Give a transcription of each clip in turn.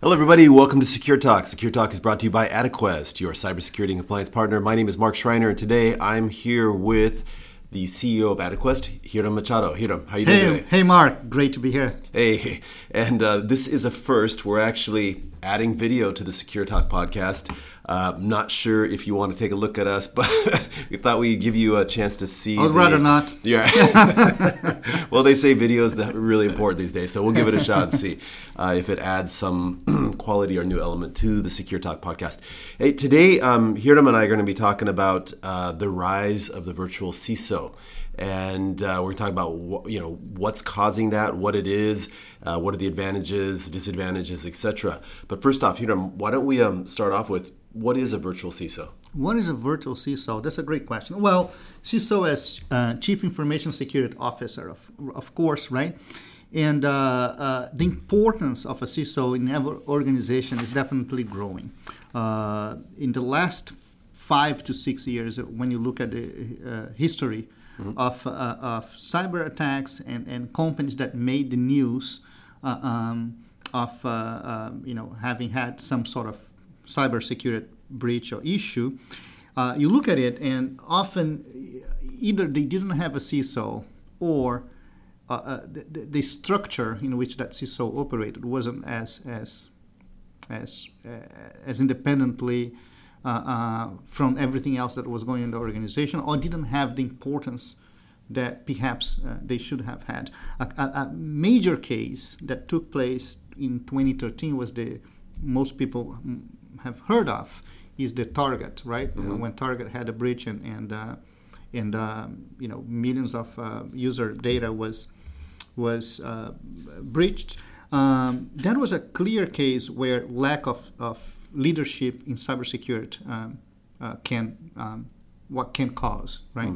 Hello, everybody. Welcome to Secure Talk. Secure Talk is brought to you by Adequest, your cybersecurity and compliance partner. My name is Mark Schreiner, and today I'm here with the CEO of Adequest, Hiram Machado. Hiram, how are you doing Hey, today? hey, Mark. Great to be here. Hey, and uh, this is a first. We're actually adding video to the Secure Talk podcast. Uh, not sure if you want to take a look at us, but we thought we'd give you a chance to see. I'd the- rather not. Yeah. well, they say videos that are really important these days, so we'll give it a shot and see uh, if it adds some quality or new element to the Secure Talk podcast. Hey, today, um, Hiram and I are going to be talking about uh, the rise of the virtual CISO. And uh, we're talking about wh- you know what's causing that, what it is, uh, what are the advantages, disadvantages, etc. But first off, Hiram, why don't we um, start off with what is a virtual CISO? What is a virtual CISO? That's a great question. Well, CISO as uh, Chief Information Security Officer, of, of course, right? And uh, uh, the importance of a CISO in every organization is definitely growing. Uh, in the last five to six years, when you look at the uh, history of, uh, of cyber attacks and, and companies that made the news uh, um, of uh, um, you know having had some sort of cybersecurity breach or issue, uh, you look at it and often either they didn't have a CISO or uh, uh, the, the- structure in which that CISO operated wasn't as as as uh, as independently uh, uh, from everything else that was going in the organization, or didn't have the importance that perhaps they should have had. A, a, a major case that took place in 2013 was the most people have heard of is the Target, right? Uh, when Target had a breach and and uh, and um, you know millions of uh, user data was was uh, breached. Um, that was a clear case where lack of, of leadership in cybersecurity um, uh, can um, what can cause right.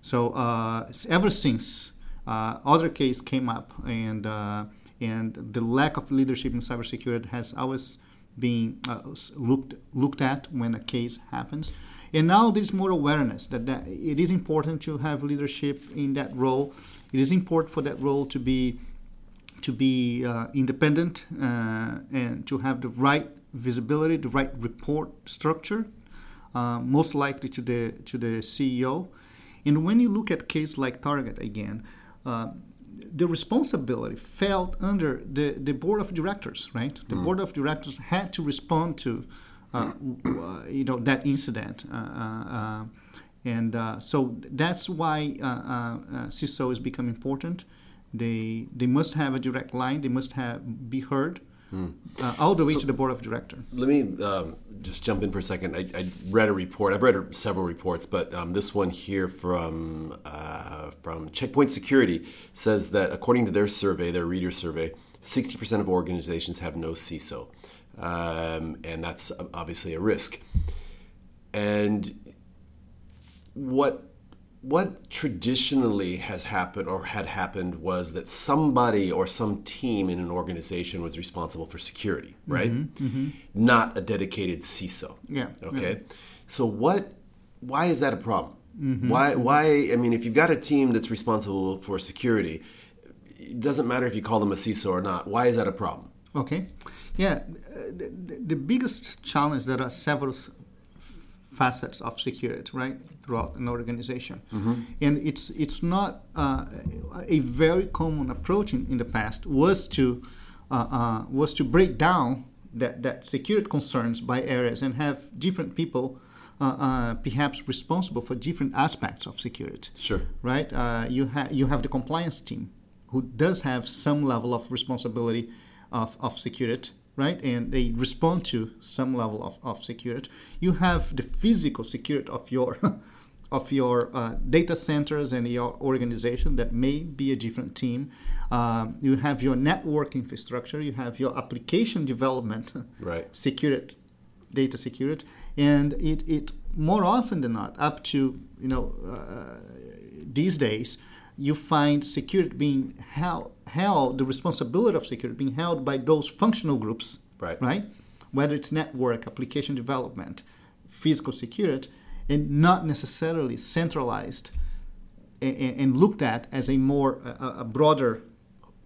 So uh, ever since uh, other case came up and uh, and the lack of leadership in cybersecurity has always been uh, looked looked at when a case happens. And now there's more awareness that, that it is important to have leadership in that role. It is important for that role to be to be uh, independent uh, and to have the right visibility, the right report structure, uh, most likely to the to the CEO. And when you look at case like Target again, uh, the responsibility fell under the, the board of directors, right? The board of directors had to respond to, uh, uh, you know, that incident. Uh, uh, uh, and uh, so that's why uh, uh, uh, CISO has become important. They they must have a direct line. They must have be heard uh, all the way to the board of directors. Let me um, just jump in for a second. I, I read a report. I've read several reports, but um, this one here from uh, from Check Point Security says that according to their survey, their reader survey, sixty percent of organizations have no CISO, um, and that's obviously a risk. And what what traditionally has happened or had happened was that somebody or some team in an organization was responsible for security, mm-hmm, right? Mm-hmm. Not a dedicated CISO. Yeah, Okay. So what? Why is that a problem? Mm-hmm, why? Why? I mean, if you've got a team that's responsible for security, it doesn't matter if you call them a CISO or not. Why is that a problem? Okay, yeah. uh, The, the, biggest challenge there are several facets of security, right, throughout an organization, and it's it's not uh, a very common approach in, in the past was to uh, uh, was to break down that that security concerns by areas and have different people. Uh, uh, perhaps responsible for different aspects of security Sure. right? Uh, you have you have the compliance team, who does have some level of responsibility of, of security, right? And they respond to some level of, of security. You have the physical security of your of your uh, data centers and your organization that may be a different team. Um, you have your network infrastructure. You have your application development Right. security data security, and it, it more often than not, up to you know uh, these days, you find security being held, held, the responsibility of security being held by those functional groups, Right. Right, whether it's network, application development, physical security, and not necessarily centralized and, and looked at as a more a, a broader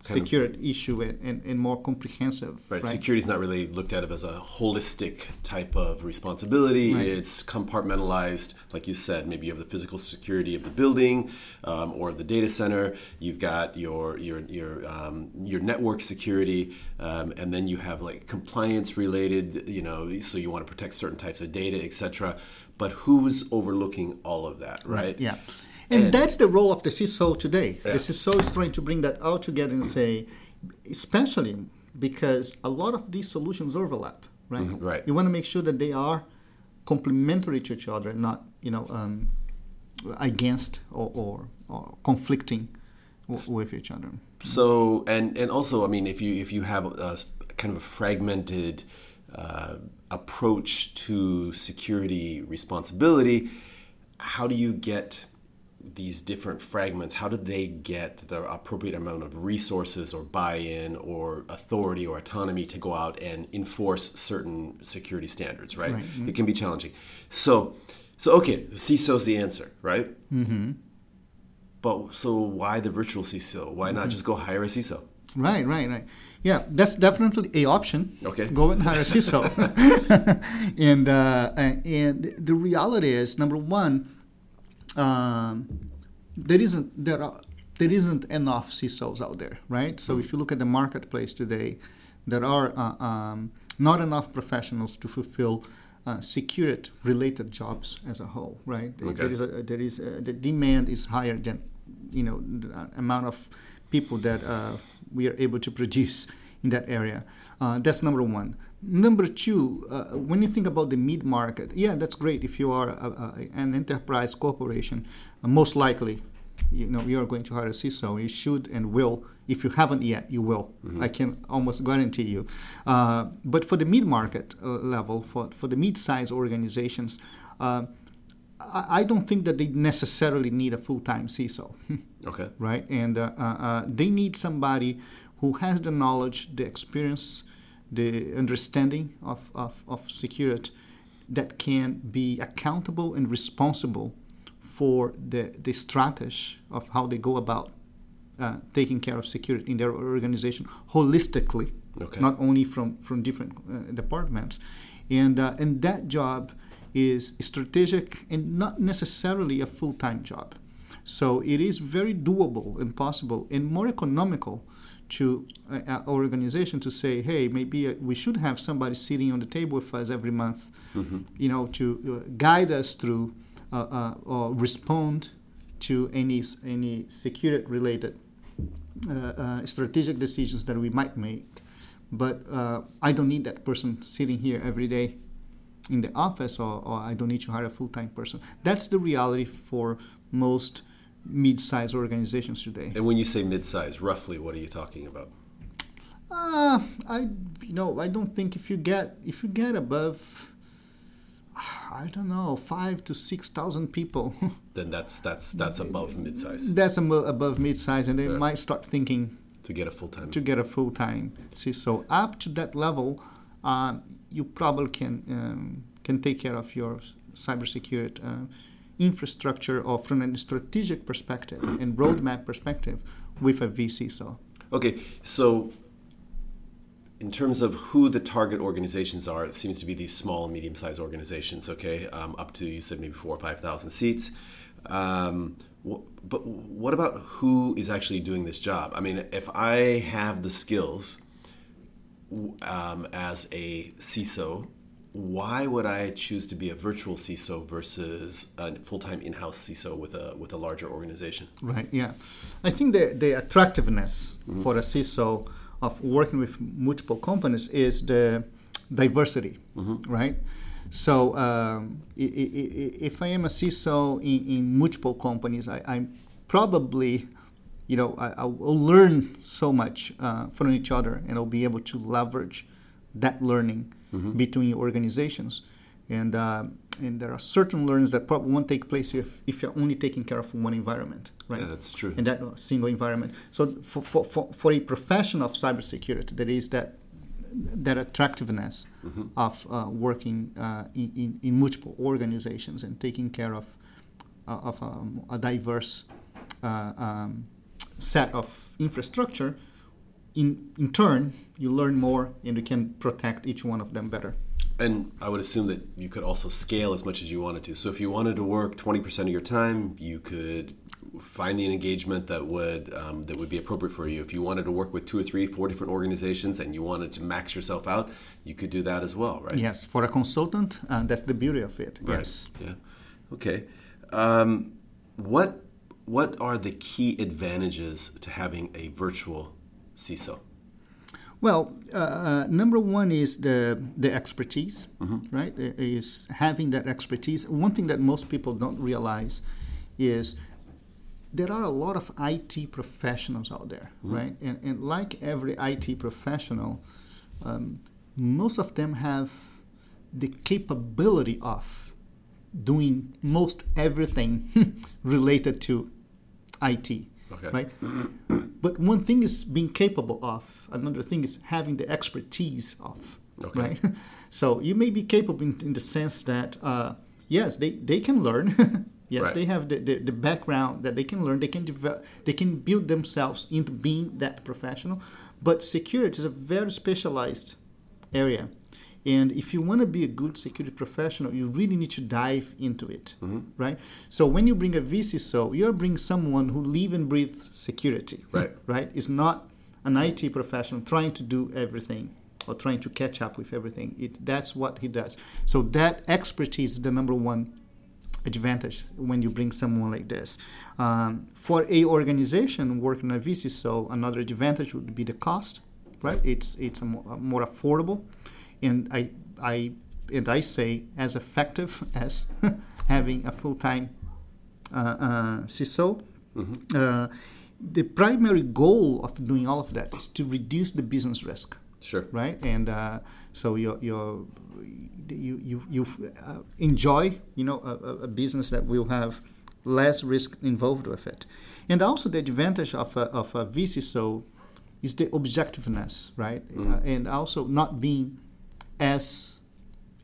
Kind of- issue and, and, and more comprehensive. Right. Security is not really looked at as a holistic type of responsibility. Right. It's compartmentalized, like you said. Maybe you have the physical security of the building um, or the data center. You've got your your your um, your network security, um, and then you have like compliance related. You know, so you want to protect certain types of data, etc. But who's overlooking all of that, right? Yeah. And, that's the role of the CISO today. Yeah. The CISO is trying to bring that all together and say, especially because a lot of these solutions overlap, right? Mhm, right. You want to make sure that they are complementary to each other, not you know um, against or, or, or conflicting w- with each other. So and and also, I mean, if you if you have a kind of a fragmented uh, approach to security responsibility, how do you get these different fragments? How do they get the appropriate amount of resources or buy-in or authority or autonomy to go out and enforce certain security standards? Right. Right. It can be challenging. So, so okay, the CISO's the answer, right? mm-hmm. But so why the virtual CISO? Why not just go hire a CISO? Right, right, right. Yeah, that's definitely a option. Okay. Go and hire a CISO. and uh, and the reality is, number one, um, there isn't there are there isn't enough CISOs out there, right? So if you look at the marketplace today, there are uh, um, not enough professionals to fulfill uh, security related jobs as a whole, right? Okay. There is a, there is a, the demand is higher than you know the amount of people that uh, we are able to produce in that area. Uh, that's number one. Number two, uh, when you think about the mid market, yeah, that's great. If you are a, a, an enterprise corporation, uh, most likely, you know, you are going to hire a CISO. You should and will. If you haven't yet, you will. I can almost guarantee you. Uh, but for the mid market uh, level, for for the mid size organizations. Uh, I don't think that they necessarily need a full-time CISO, Okay. right? And uh, they need somebody who has the knowledge, the experience, the understanding of, of, of security that can be accountable and responsible for the, the strategy of how they go about uh, taking care of security in their organization holistically, Okay. not only from, from different uh, departments. And, uh, and that job is strategic and not necessarily a full time job. So it is very doable and possible and more economical to uh, an organization to say, hey, maybe uh, we should have somebody sitting on the table with us every month, you know, to uh, guide us through uh, uh, or respond to any any security related uh, uh, strategic decisions that we might make. But uh, I don't need that person sitting here every day in the office, or, or I don't need to hire a full time person. That's the reality for most mid sized organizations today. And when you say mid-size, roughly, what are you talking about? Uh, I you know I don't think if you get if you get above I don't know five to six thousand people Then that's that's that's above mid-size that's above mid size and they Yeah. might start thinking to get a full-time. to get a full time. See, so up to that level, um, you probably can um, can take care of your cybersecurity uh, infrastructure or from a strategic perspective and roadmap perspective with a VC. So Okay, so in terms of who the target organizations are, it seems to be these small and medium-sized organizations. Okay, um, up to you said maybe four or five thousand seats. Um, wh- but what about who is actually doing this job? I mean, if I have the skills um, as a CISO, why would I choose to be a virtual CISO versus a full-time in-house CISO with a with a larger organization? Right. Yeah, I think the the attractiveness for a CISO of working with multiple companies is the diversity, right? So um, if I am a CISO in, in multiple companies, I, I'm probably, you know, I, I will learn so much uh, from each other, and I'll be able to leverage that learning between organizations, and uh, and there are certain learnings that probably won't take place if, if you're only taking care of one environment, right? Yeah, that's true. In that single environment. So for, for, for, for a profession of cybersecurity, there is that that attractiveness of uh, working uh, in, in, in multiple organizations and taking care of uh, of um, a diverse uh, um, set of infrastructure. In in turn, you learn more and you can protect each one of them better. And I would assume that you could also scale as much as you wanted to. So if you wanted to work 20% of your time, you could find the engagement that would um, that would be appropriate for you. If you wanted to work with two or three, four different organizations, and you wanted to max yourself out, you could do that as well, right? Yes, for a consultant, uh, that's the beauty of it. Right. Yes. Yeah. Okay. Um, what what are the key advantages to having a virtual CISO? Well, uh, number one is the the expertise, right? Is having that expertise. One thing that most people don't realize is there are a lot of IT professionals out there, right? And, and like every IT professional, um, most of them have the capability of doing most everything related to IT, Okay. right? but one thing is being capable of, another thing is having the expertise of, Okay. right? So you may be capable in, in the sense that, uh, yes, they, they can learn. yes, Right. they have the, the, the background that they can learn. They can develop, they can build themselves into being that professional. But security is a very specialized area. And if you want to be a good security professional, you really need to dive into it, right? So when you bring a VCSO, you're bringing someone who live and breathe security, Right. Right? Is not an IT professional trying to do everything or trying to catch up with everything. It, that's what he does. So that expertise is the number one advantage when you bring someone like this. Um, for a organization working at VCSO, another advantage would be the cost, right? It's it's a more, more affordable, and I I and I say as effective as having a full time uh, uh, CISO. Uh, the primary goal of doing all of that is to reduce the business risk Sure. right? And uh, so you you you you, you uh, enjoy you know a, a- business that will have less risk involved with it, and also the advantage of a, of a VCSO is the objectiveness, right? Uh, and also not being as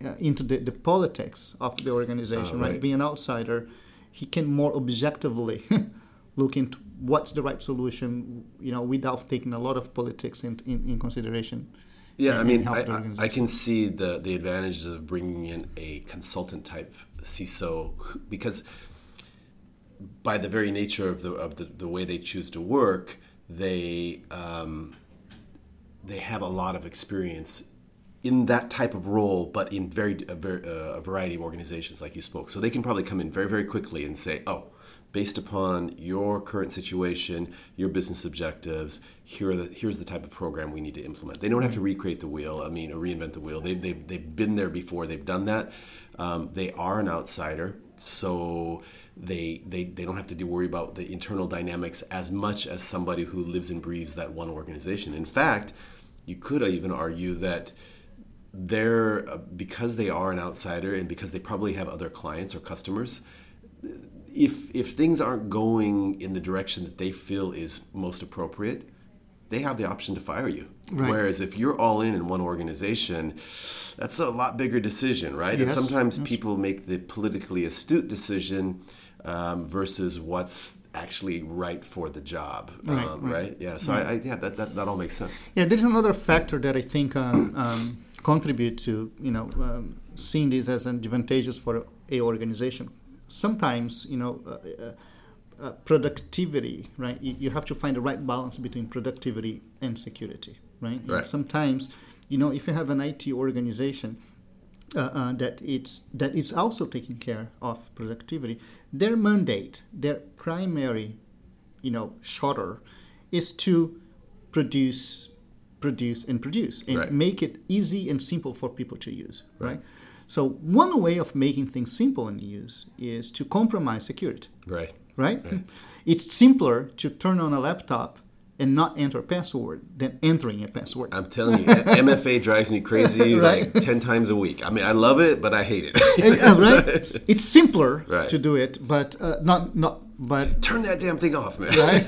uh, into the, the politics of the organization, Ah, right? right. Being an outsider, he can more objectively look into what's the right solution, you know, without taking a lot of politics in, in, in consideration. Yeah, I mean, I, I, I can see the, the advantages of bringing in a consultant type CISO because by the very nature of the of the, the way they choose to work, they um, they have a lot of experience in that type of role, but in very a, ver- a variety of organizations, like you spoke. So they can probably come in very very quickly and say, oh. Based upon your current situation, your business objectives, here are the, here's the type of program we need to implement. They don't have to recreate the wheel. I mean, or reinvent the wheel. They've, they've, they've been there before. They've done that. Um, they are an outsider, so they, they they don't have to do worry about the internal dynamics as much as somebody who lives and breathes that one organization. In fact, you could even argue that they're uh, because they are an outsider and because they probably have other clients or customers if if things aren't going in the direction that they feel is most appropriate they have the option to fire you Right. whereas if you're all in in one organization that's a lot bigger decision right and Yes. sometimes people make the politically astute decision um, versus what's actually right for the job Right, um, right. right. yeah so I, I yeah that, that that all makes sense Yeah, there's another factor that I think um, um, contribute to you know um, seeing this as advantageous for a organization. Sometimes you know. Uh, uh, uh, productivity, right? You, you have to find the right balance between productivity and security, right? And sometimes, you know, if you have an IT organization uh, uh, that it's that is also taking care of productivity, their mandate, their primary, you know, shutter, is to produce, produce, and produce, and Right. make it easy and simple for people to use, Right. right? So one way of making things simple and use is to compromise security right right? Right. It's simpler to turn on a laptop and not enter a password than entering a password. I'm telling you, MFA drives me crazy Right. like 10 times a week. I mean, I love it, but I hate it. Uh, right? It's simpler Right. to do it, but uh, not not but Turn that damn thing off, man. right?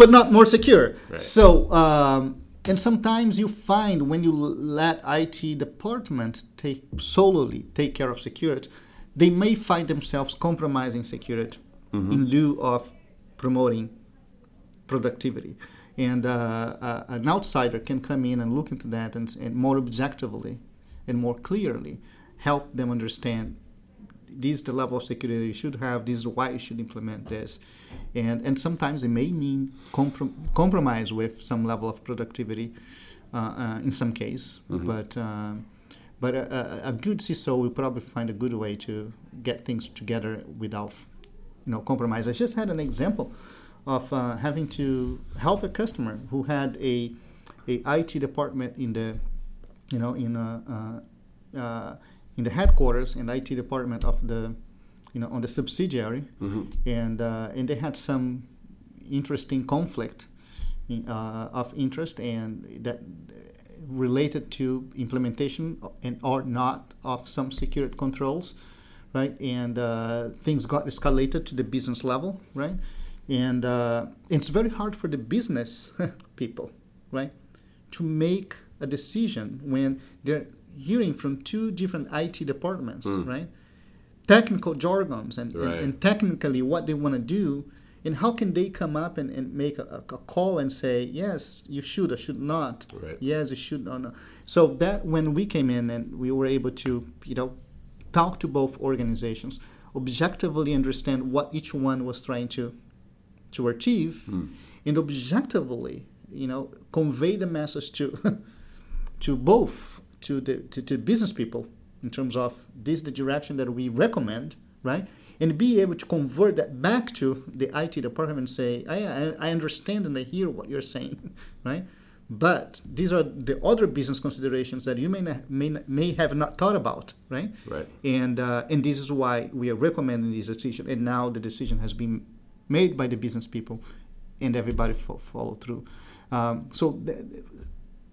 but not more secure. So, um, and sometimes you find when you let IT department take solely take care of security, they may find themselves compromising security in lieu of promoting productivity. And uh, uh, an outsider can come in and look into that and, and more objectively and more clearly help them understand this is the level of security you should have. This is why you should implement this, and and sometimes it may mean comprom- compromise with some level of productivity, uh, uh, in some case. But um, but a, a, a good CISO will probably find a good way to get things together without, you know, compromise. I just had an example of uh, having to help a customer who had a a IT department in the, you know, in a, uh, uh, in the headquarters and IT department of the, you know, on the subsidiary, and uh, and they had some interesting conflict in, uh, of interest and that related to implementation and or not of some security controls, right? And uh, things got escalated to the business level, right? And uh, it's very hard for the business people, right, to make a decision when they're hearing from two different IT departments, hmm. right? Technical jargons and, and- Right. and technically what they want to do and how can they come up and, and make a, a call and say yes you should or should not Right. yes you should or not so that when we came in and we were able to you know talk to both organizations objectively understand what each one was trying to to achieve hmm. and objectively you know convey the message to to both to the to, to business people in terms of this is the direction that we recommend right? And be able to convert that back to the IT department and say I, I, I understand and I hear what you're saying right? But these are the other business considerations that you may not, may, not- may have not thought about right? Right. and uh, and this is why we are recommending this decision. And now the decision has been made by the business people and everybody fo- follow through. Um, so the,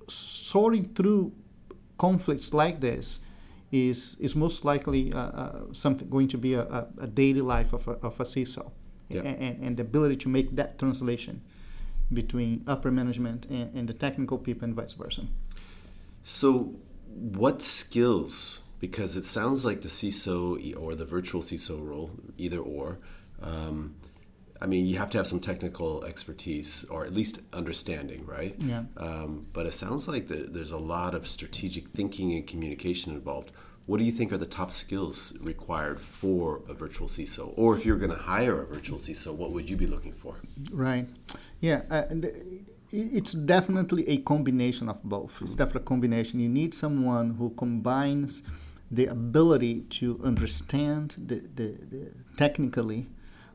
sorting through conflicts like this is is most likely uh, uh, something going to be a, a, a daily life of a, of a CISO Yeah. and, and, the ability to make that translation between upper management and, and the technical people and vice versa. So, what skills? Because it sounds like the CISO or the virtual CISO role, either or. Um, I mean, you have to have some technical expertise or at least understanding, right? Yeah. Um, but it sounds like the, there's a lot of strategic thinking and communication involved. What do you think are the top skills required for a virtual CISO? Or if you're going to hire a virtual CISO, what would you be looking for? Right. Yeah. Uh, it's definitely a combination of both. It's definitely a combination. You need someone who combines the ability to understand the, the, the technically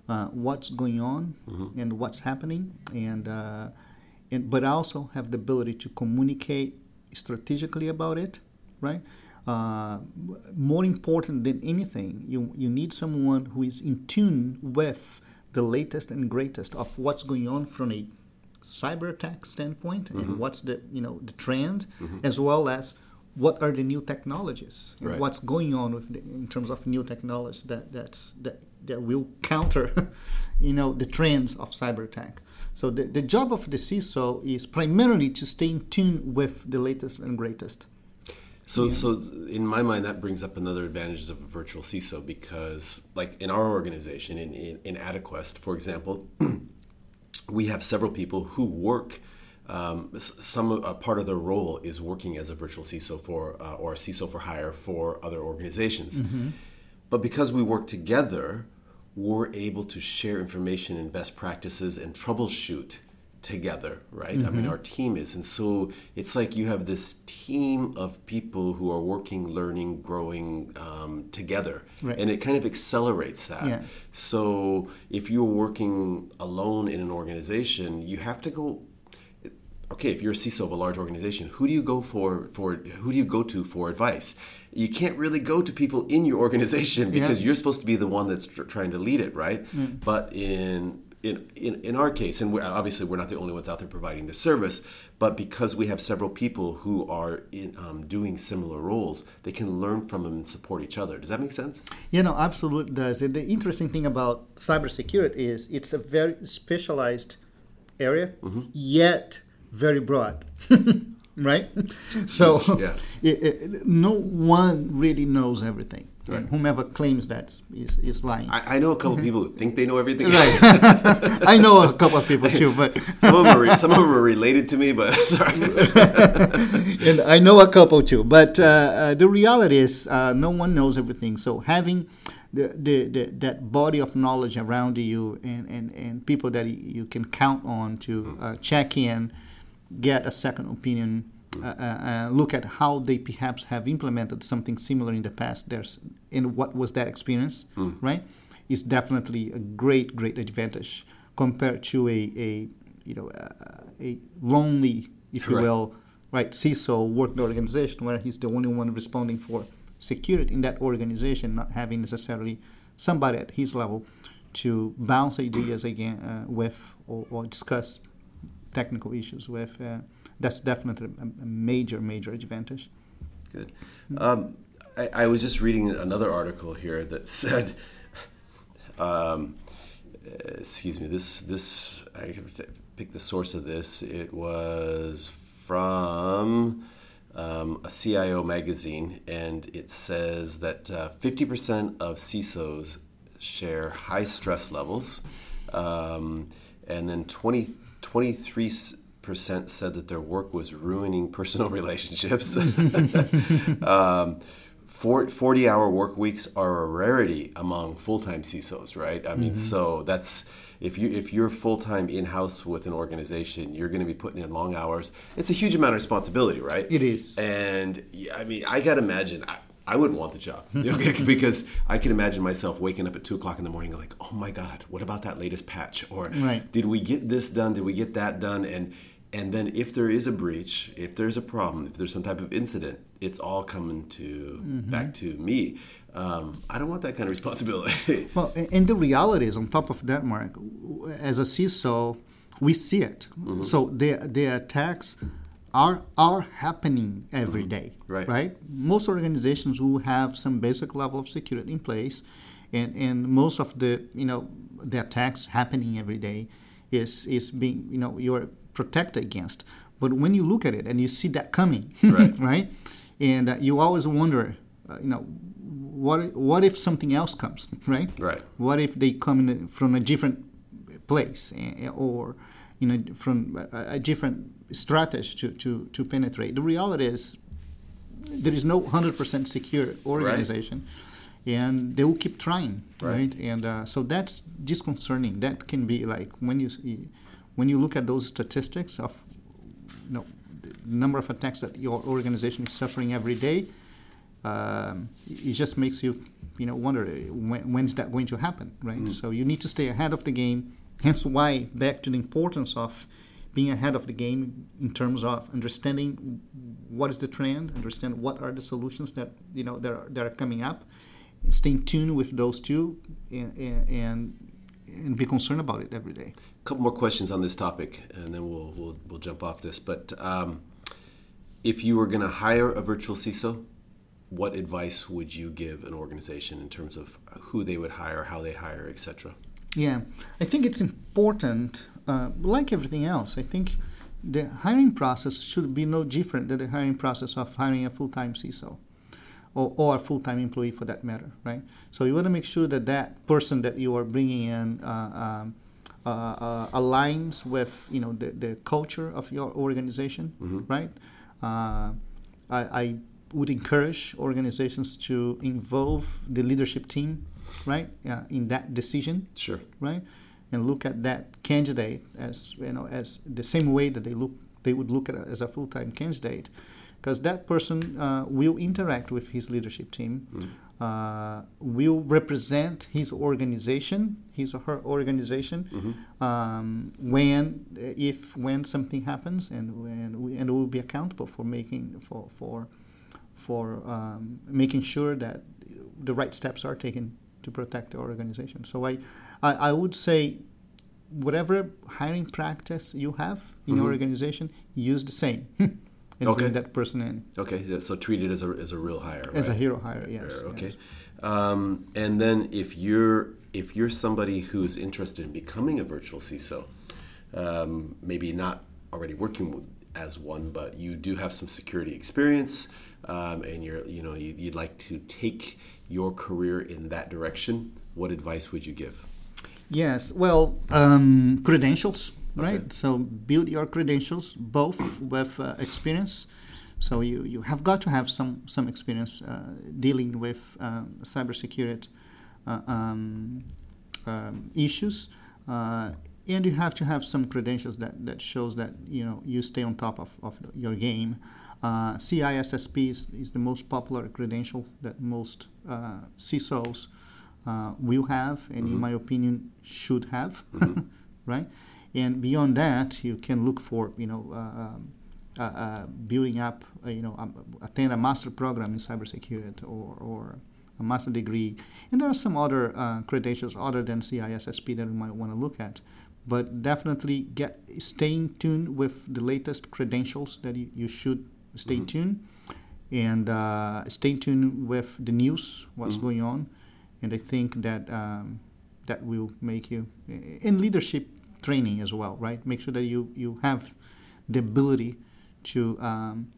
uh, what's going on and what's happening, and uh, and but also have the ability to communicate strategically about it, right? Uh, more important than anything, you you need someone who is in tune with the latest and greatest of what's going on from a cyber attack standpoint and what's the you know the trend as well as what are the new technologies Right. what's going on with the, in terms of new technology that that that, that will counter you know the trends of cyber attack so the, the job of the CISO is primarily to stay in tune with the latest and greatest So, so in my mind, that brings up another advantages of a virtual CISO because, like in our organization, in in, in Adequest, for example, we have several people who work. Um, some a part of their role is working as a virtual CISO for uh, or a CISO for hire for other organizations. But because we work together, we're able to share information and best practices and troubleshoot together, right? I mean, our team is. And so it's like you have this team of people who are working, learning, growing um, together. Right. And it kind of accelerates that. Yeah. So if you're working alone in an organization, you have to go okay, if you're a CISO of a large organization, who do you go for for who do you go to for advice? You can't really go to people in your organization because Yeah. you're supposed to be the one that's tr- trying to lead it, right? But in in, in, in our case, and we're, obviously we're not the only ones out there providing the service, but because we have several people who are in, um, doing similar roles, they can learn from them and support each other. Does that make sense? You know, absolutely does. And the interesting thing about cybersecurity is it's a very specialized area, mm-hmm. yet very broad. right? So, yeah. it, it, no one really knows everything. Right. And whomever claims that is, is lying. I, I know a couple mm-hmm. people who think they know everything. Right. I know a couple of people too, but some of them are, some of them are related to me. But sorry. and I know a couple too, but uh, uh, the reality is uh, no one knows everything. So having the, the, the, that body of knowledge around you and, and, and people that you can count on to uh, check in, get a second opinion uh, uh, uh, look at how they perhaps have implemented something similar in the past. There's in what was that experience, mm. right? Is definitely a great, great advantage compared to a, a you know a, a lonely, if you will, right CISO work organization where he's the only one responding for security in that organization, not having necessarily somebody at his level to bounce ideas again uh, with or, or, discuss technical issues with. Uh, that's definitely a, major, major advantage. Good. Um, I, I, was just reading another article here that said, um, excuse me, this this I have to pick the source of this. It was from um, a CIO magazine, and it says that uh, 50% of CISOs share high stress levels, um, and then 20, 23 percent said that their work was ruining personal relationships. um, 40 hour work weeks are a rarity among full-time CISOs, right? I mean, mm-hmm. so that's if you if you're full-time in-house with an organization, you're going to be putting in long hours. It's a huge amount of responsibility, right? It is. And I mean, I got to imagine I, I wouldn't want the job okay? because I can imagine myself waking up at two o'clock in the morning, like, "Oh my God, what about that latest patch?" Or, right. "Did we get this done? Did we get that done?" And and then if there is a breach if there's a problem if there's some type of incident it's all coming to mm-hmm. back to me um, i don't want that kind of responsibility well and the reality is on top of that mark as a ciso we see it mm-hmm. so the, the attacks are are happening every mm-hmm. day, right. right most organizations will have some basic level of security in place and and most of the you know the attacks happening every day is is being you know you're protected against. But when you look at it and you see that coming, right, right? and uh, you always wonder, uh, you know, what what if something else comes, right? Right. What if they come in, from a different place eh, or you know from a, a different strategy to, to, to penetrate? The reality is there is no 100% secure organization. Right and they will keep trying, right? right? And uh, so that's disconcerting. That can be like when you when you look at those statistics of you know, the number of attacks that your organization is suffering every day, um, it just makes you you know wonder when, when's that going to happen, right? Mm. So you need to stay ahead of the game. Hence, why back to the importance of being ahead of the game in terms of understanding what is the trend, understand what are the solutions that you know that are, that are coming up, staying tuned with those two, and, and and be concerned about it every day. A couple more questions on this topic, and then we'll we'll, we'll jump off this. But um, if you were going to hire a virtual CISO, what advice would you give an organization in terms of who they would hire, how they hire, etc.? Yeah, I think it's important. Uh, like everything else, I think the hiring process should be no different than the hiring process of hiring a full-time CISO or, or a full-time employee for that matter, right? So you want to make sure that that person that you are bringing in uh, um, uh, uh, aligns with you know the, the culture of your organization, mm-hmm. right? Uh, I, I, would encourage organizations to involve the leadership team, right, uh, in that decision. Sure. Right, and look at that candidate as you know as the same way that they look they would look at it as a full-time candidate because that person uh, will interact with his leadership team, mm. uh, will represent his organization, his or her organization, mm-hmm. um, when if when something happens, and when we, and will be accountable for making for for for um, making sure that the right steps are taken to protect the organization. So I, I, I would say whatever hiring practice you have in your organization, use the same. and Okay. bring that person in Okay, so treat it as a as a real hire. as a right? hero hire. Yes. Okay. yes. Um, and then if you're if you're somebody who's interested in becoming a virtual CISO, um, maybe not already working with, as one, but you do have some security experience, um, and you're you know you, you'd like to take your career in that direction. What advice would you give? Yes, well, um, credentials, right? So build your credentials both with uh, experience. So you, you have got to have some some experience uh, dealing with um, cybersecurity uh, um, um, issues, uh, and you have to have some credentials that, that shows that you know you stay on top of, of your game. Uh, CISSP is, is the most popular credential that most uh, CISOs uh, will have, and in my opinion, should have, right? And beyond that, you can look for, you know, uh, um, uh, uh, building up, uh, you know, um, attend a master program in cybersecurity or, or a master degree. And there are some other uh, credentials other than CISSP that you might want to look at. But definitely get stay in tune with the latest credentials that you, you should stay tuned and uh, stay in tune with the news, what's going on, and I think that um, that will make you in leadership training as well, right? Make sure that you you have the ability to um,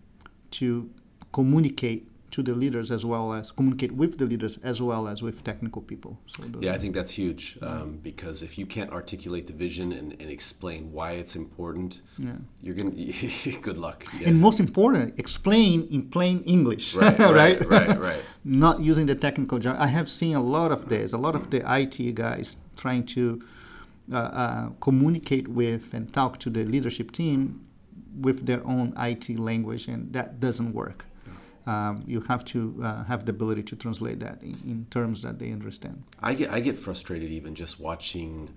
to communicate to the leaders as well as communicate with the leaders as well as with technical people. So Yeah, I think that's huge um, because if you can't articulate the vision and, and explain why it's important, Yeah. you're gonna good luck. Yeah. And most important, explain in plain English, Right, right, right, right. Not using the technical jargon. I have seen a lot of this, a lot of the IT guys trying to uh, uh, communicate with and talk to the leadership team with their own IT language, and that doesn't work. Um, you have to uh, have the ability to translate that in, in terms that they understand. I get I get frustrated even just watching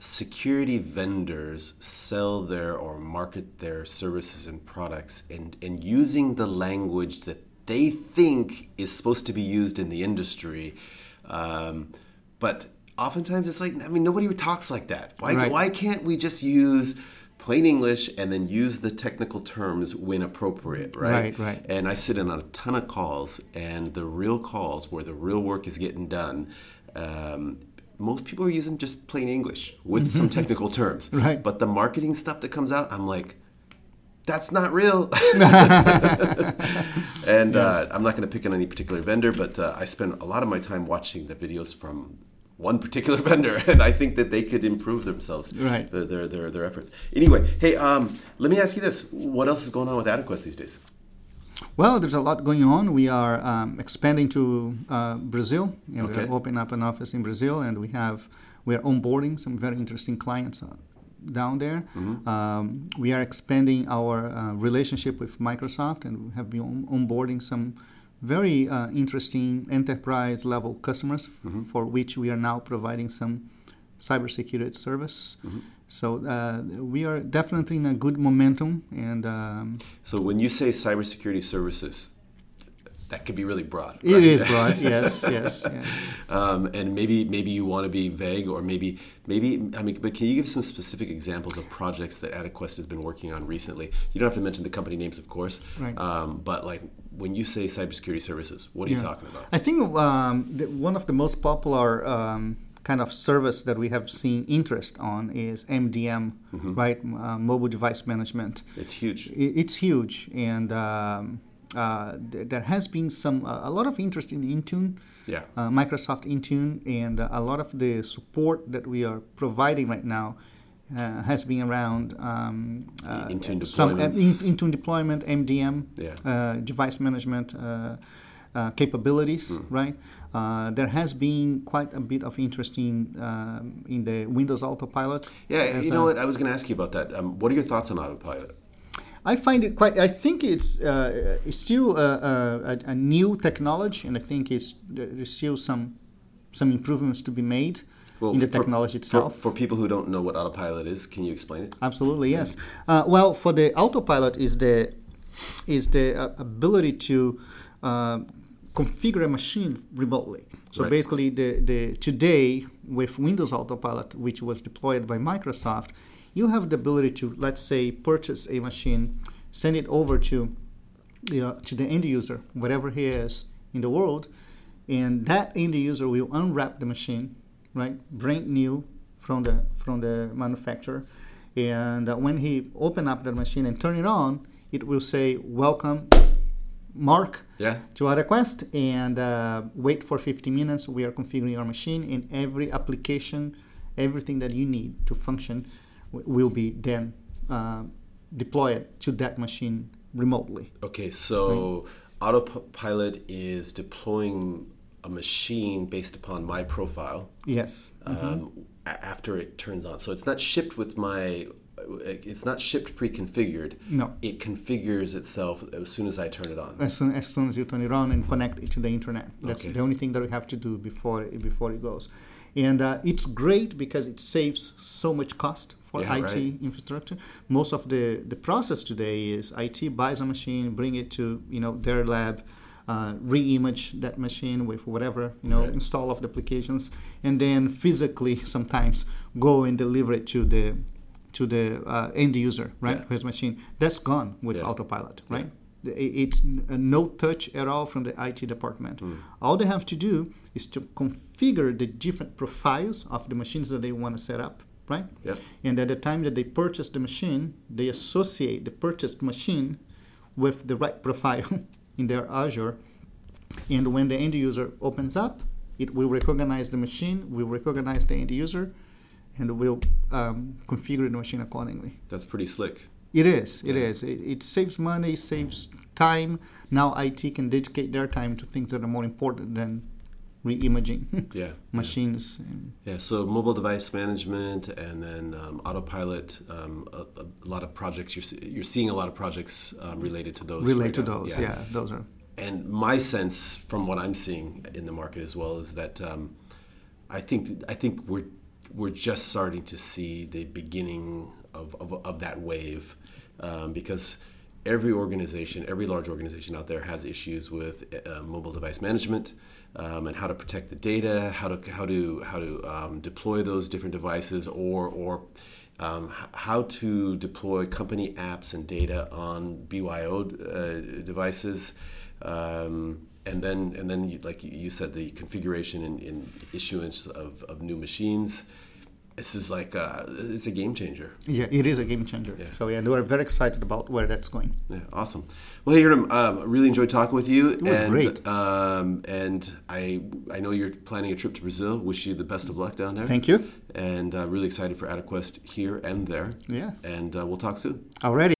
security vendors sell their or market their services and products and, and using the language that they think is supposed to be used in the industry. Um, but oftentimes it's like, I mean, nobody talks like that. Why, Right. why can't we just use plain English and then use the technical terms when appropriate, right? Right, right. And I sit in on a ton of calls, and the real calls where the real work is getting done, um, most people are using just plain English with some technical terms. Right. But the marketing stuff that comes out, I'm like, that's not real. and uh, I'm not going to pick on any particular vendor, but uh, I spend a lot of my time watching the videos from one particular vendor, and I think that they could improve themselves, Right. Their their their, their efforts. Anyway, hey, um, let me ask you this: What else is going on with AdeQuest these days? Well, there's a lot going on. We are um, expanding to uh, Brazil, and Okay. we're opening up an office in Brazil, and we have we are onboarding some very interesting clients uh, down there. Um, we are expanding our uh, relationship with Microsoft, and we have been on- onboarding some very uh, interesting enterprise level customers for which we are now providing some cybersecurity service. So uh, we are definitely in a good momentum, and um, So when you say cybersecurity services, that could be really broad. It right? is broad. yes, yes, yes. um, and maybe maybe you want to be vague, or maybe maybe I mean, but can you give some specific examples of projects that AdeQuest has been working on recently? You don't have to mention the company names, of course. Right. Um, but like when you say cybersecurity services, what are you talking about? I think um, the, one of the most popular um, kind of service that we have seen interest on is MDM, Mm-hmm. right? Uh, mobile device management. It's huge. I- It's huge, and um, uh, th- there has been some uh, a lot of interest in Intune. Yeah. uh, Microsoft Intune, and uh, a lot of the support that we are providing right now uh, has been around um, uh, Intune some uh, in, Intune deployment, MDM, Yeah. uh, device management uh, uh, capabilities, Hmm. right? Uh, there has been quite a bit of interest in um, in the Windows Autopilot. Yeah, you know a- what? I was going to ask you about that. Um, what are your thoughts on autopilot? I find it quite. I think it's, uh, it's still a, a, a new technology, and I think it's there's still some some improvements to be made in the technology for- itself. For, people who don't know what autopilot is, can you explain it? Absolutely, yes. Uh, well, for the autopilot is the is the uh, ability to uh, configure a machine remotely. So Right. basically, the, the today with Windows Autopilot, which was deployed by Microsoft, you have the ability to let's say purchase a machine, send it over to you know, to the end user, whatever he is in the world, and that end user will unwrap the machine, right, brand new from the from the manufacturer, and uh, when he open up the machine and turn it on, it will say welcome, Mark, Yeah. to our request, and uh, wait for 50 minutes. We are configuring your machine, and every application, everything that you need to function, w- will be then uh, deployed to that machine remotely. Okay, so autopilot is deploying a machine based upon my profile Yes. um, a- after it turns on. So it's not shipped with my. It's not shipped pre-configured. No. It configures itself as soon as I turn it on. As soon, as soon as you turn it on and connect it to the internet, that's Okay. the only thing that we have to do before before it goes. And uh, it's great because it saves so much cost for Yeah, IT right. infrastructure. Most of the, the process today is IT buys a machine, bring it to you know their lab, uh, re-image that machine with whatever you know Right. install of the applications, and then physically sometimes go and deliver it to the to the uh, end user, right? Yeah. His machine. That's gone with Yeah. autopilot, right? I- It's uh, no touch at all from the IT department. Hmm. All they have to do is to configure the different profiles of the machines that they want to set up, right? Yep. And at the time that they purchase the machine, they associate the purchased machine with the right profile in their Azure. And when the end user opens up, it will recognize the machine, will recognize the end user, and will um, configure the machine accordingly. That's pretty slick. It is. It is. It, it saves money, saves time. Now IT can dedicate their time to things that are more important than re-imaging Yeah. machines. And Yeah, so mobile device management and then um, autopilot. Um, a, a lot of projects you're you're seeing a lot of projects um, related to those. relate right to now. those. Yeah. those are. And my sense from what I'm seeing in the market as well is that um, I think I think we're we're just starting to see the beginning of, of, of that wave um, because every organization, every large organization out there has issues with uh, mobile device management um, and how to protect the data, how to how to how to um, deploy those different devices, or or um, how to deploy company apps and data on BYO uh, devices. Um, and then, and then, you, like you- said, the configuration and, and issuance of, of new machines. This is like uh, it's a game changer. Yeah, it is a game changer. Yeah. So yeah, we're very excited about where that's going. Yeah, awesome. Well, hey, Hiram, um, really enjoyed talking with you. It was and, great. Um, and I I know you're planning a trip to Brazil. Wish you the best of luck down there. Thank you. And uh, really excited for AdaQuest here and there. Yeah. And uh, we'll talk soon. Already.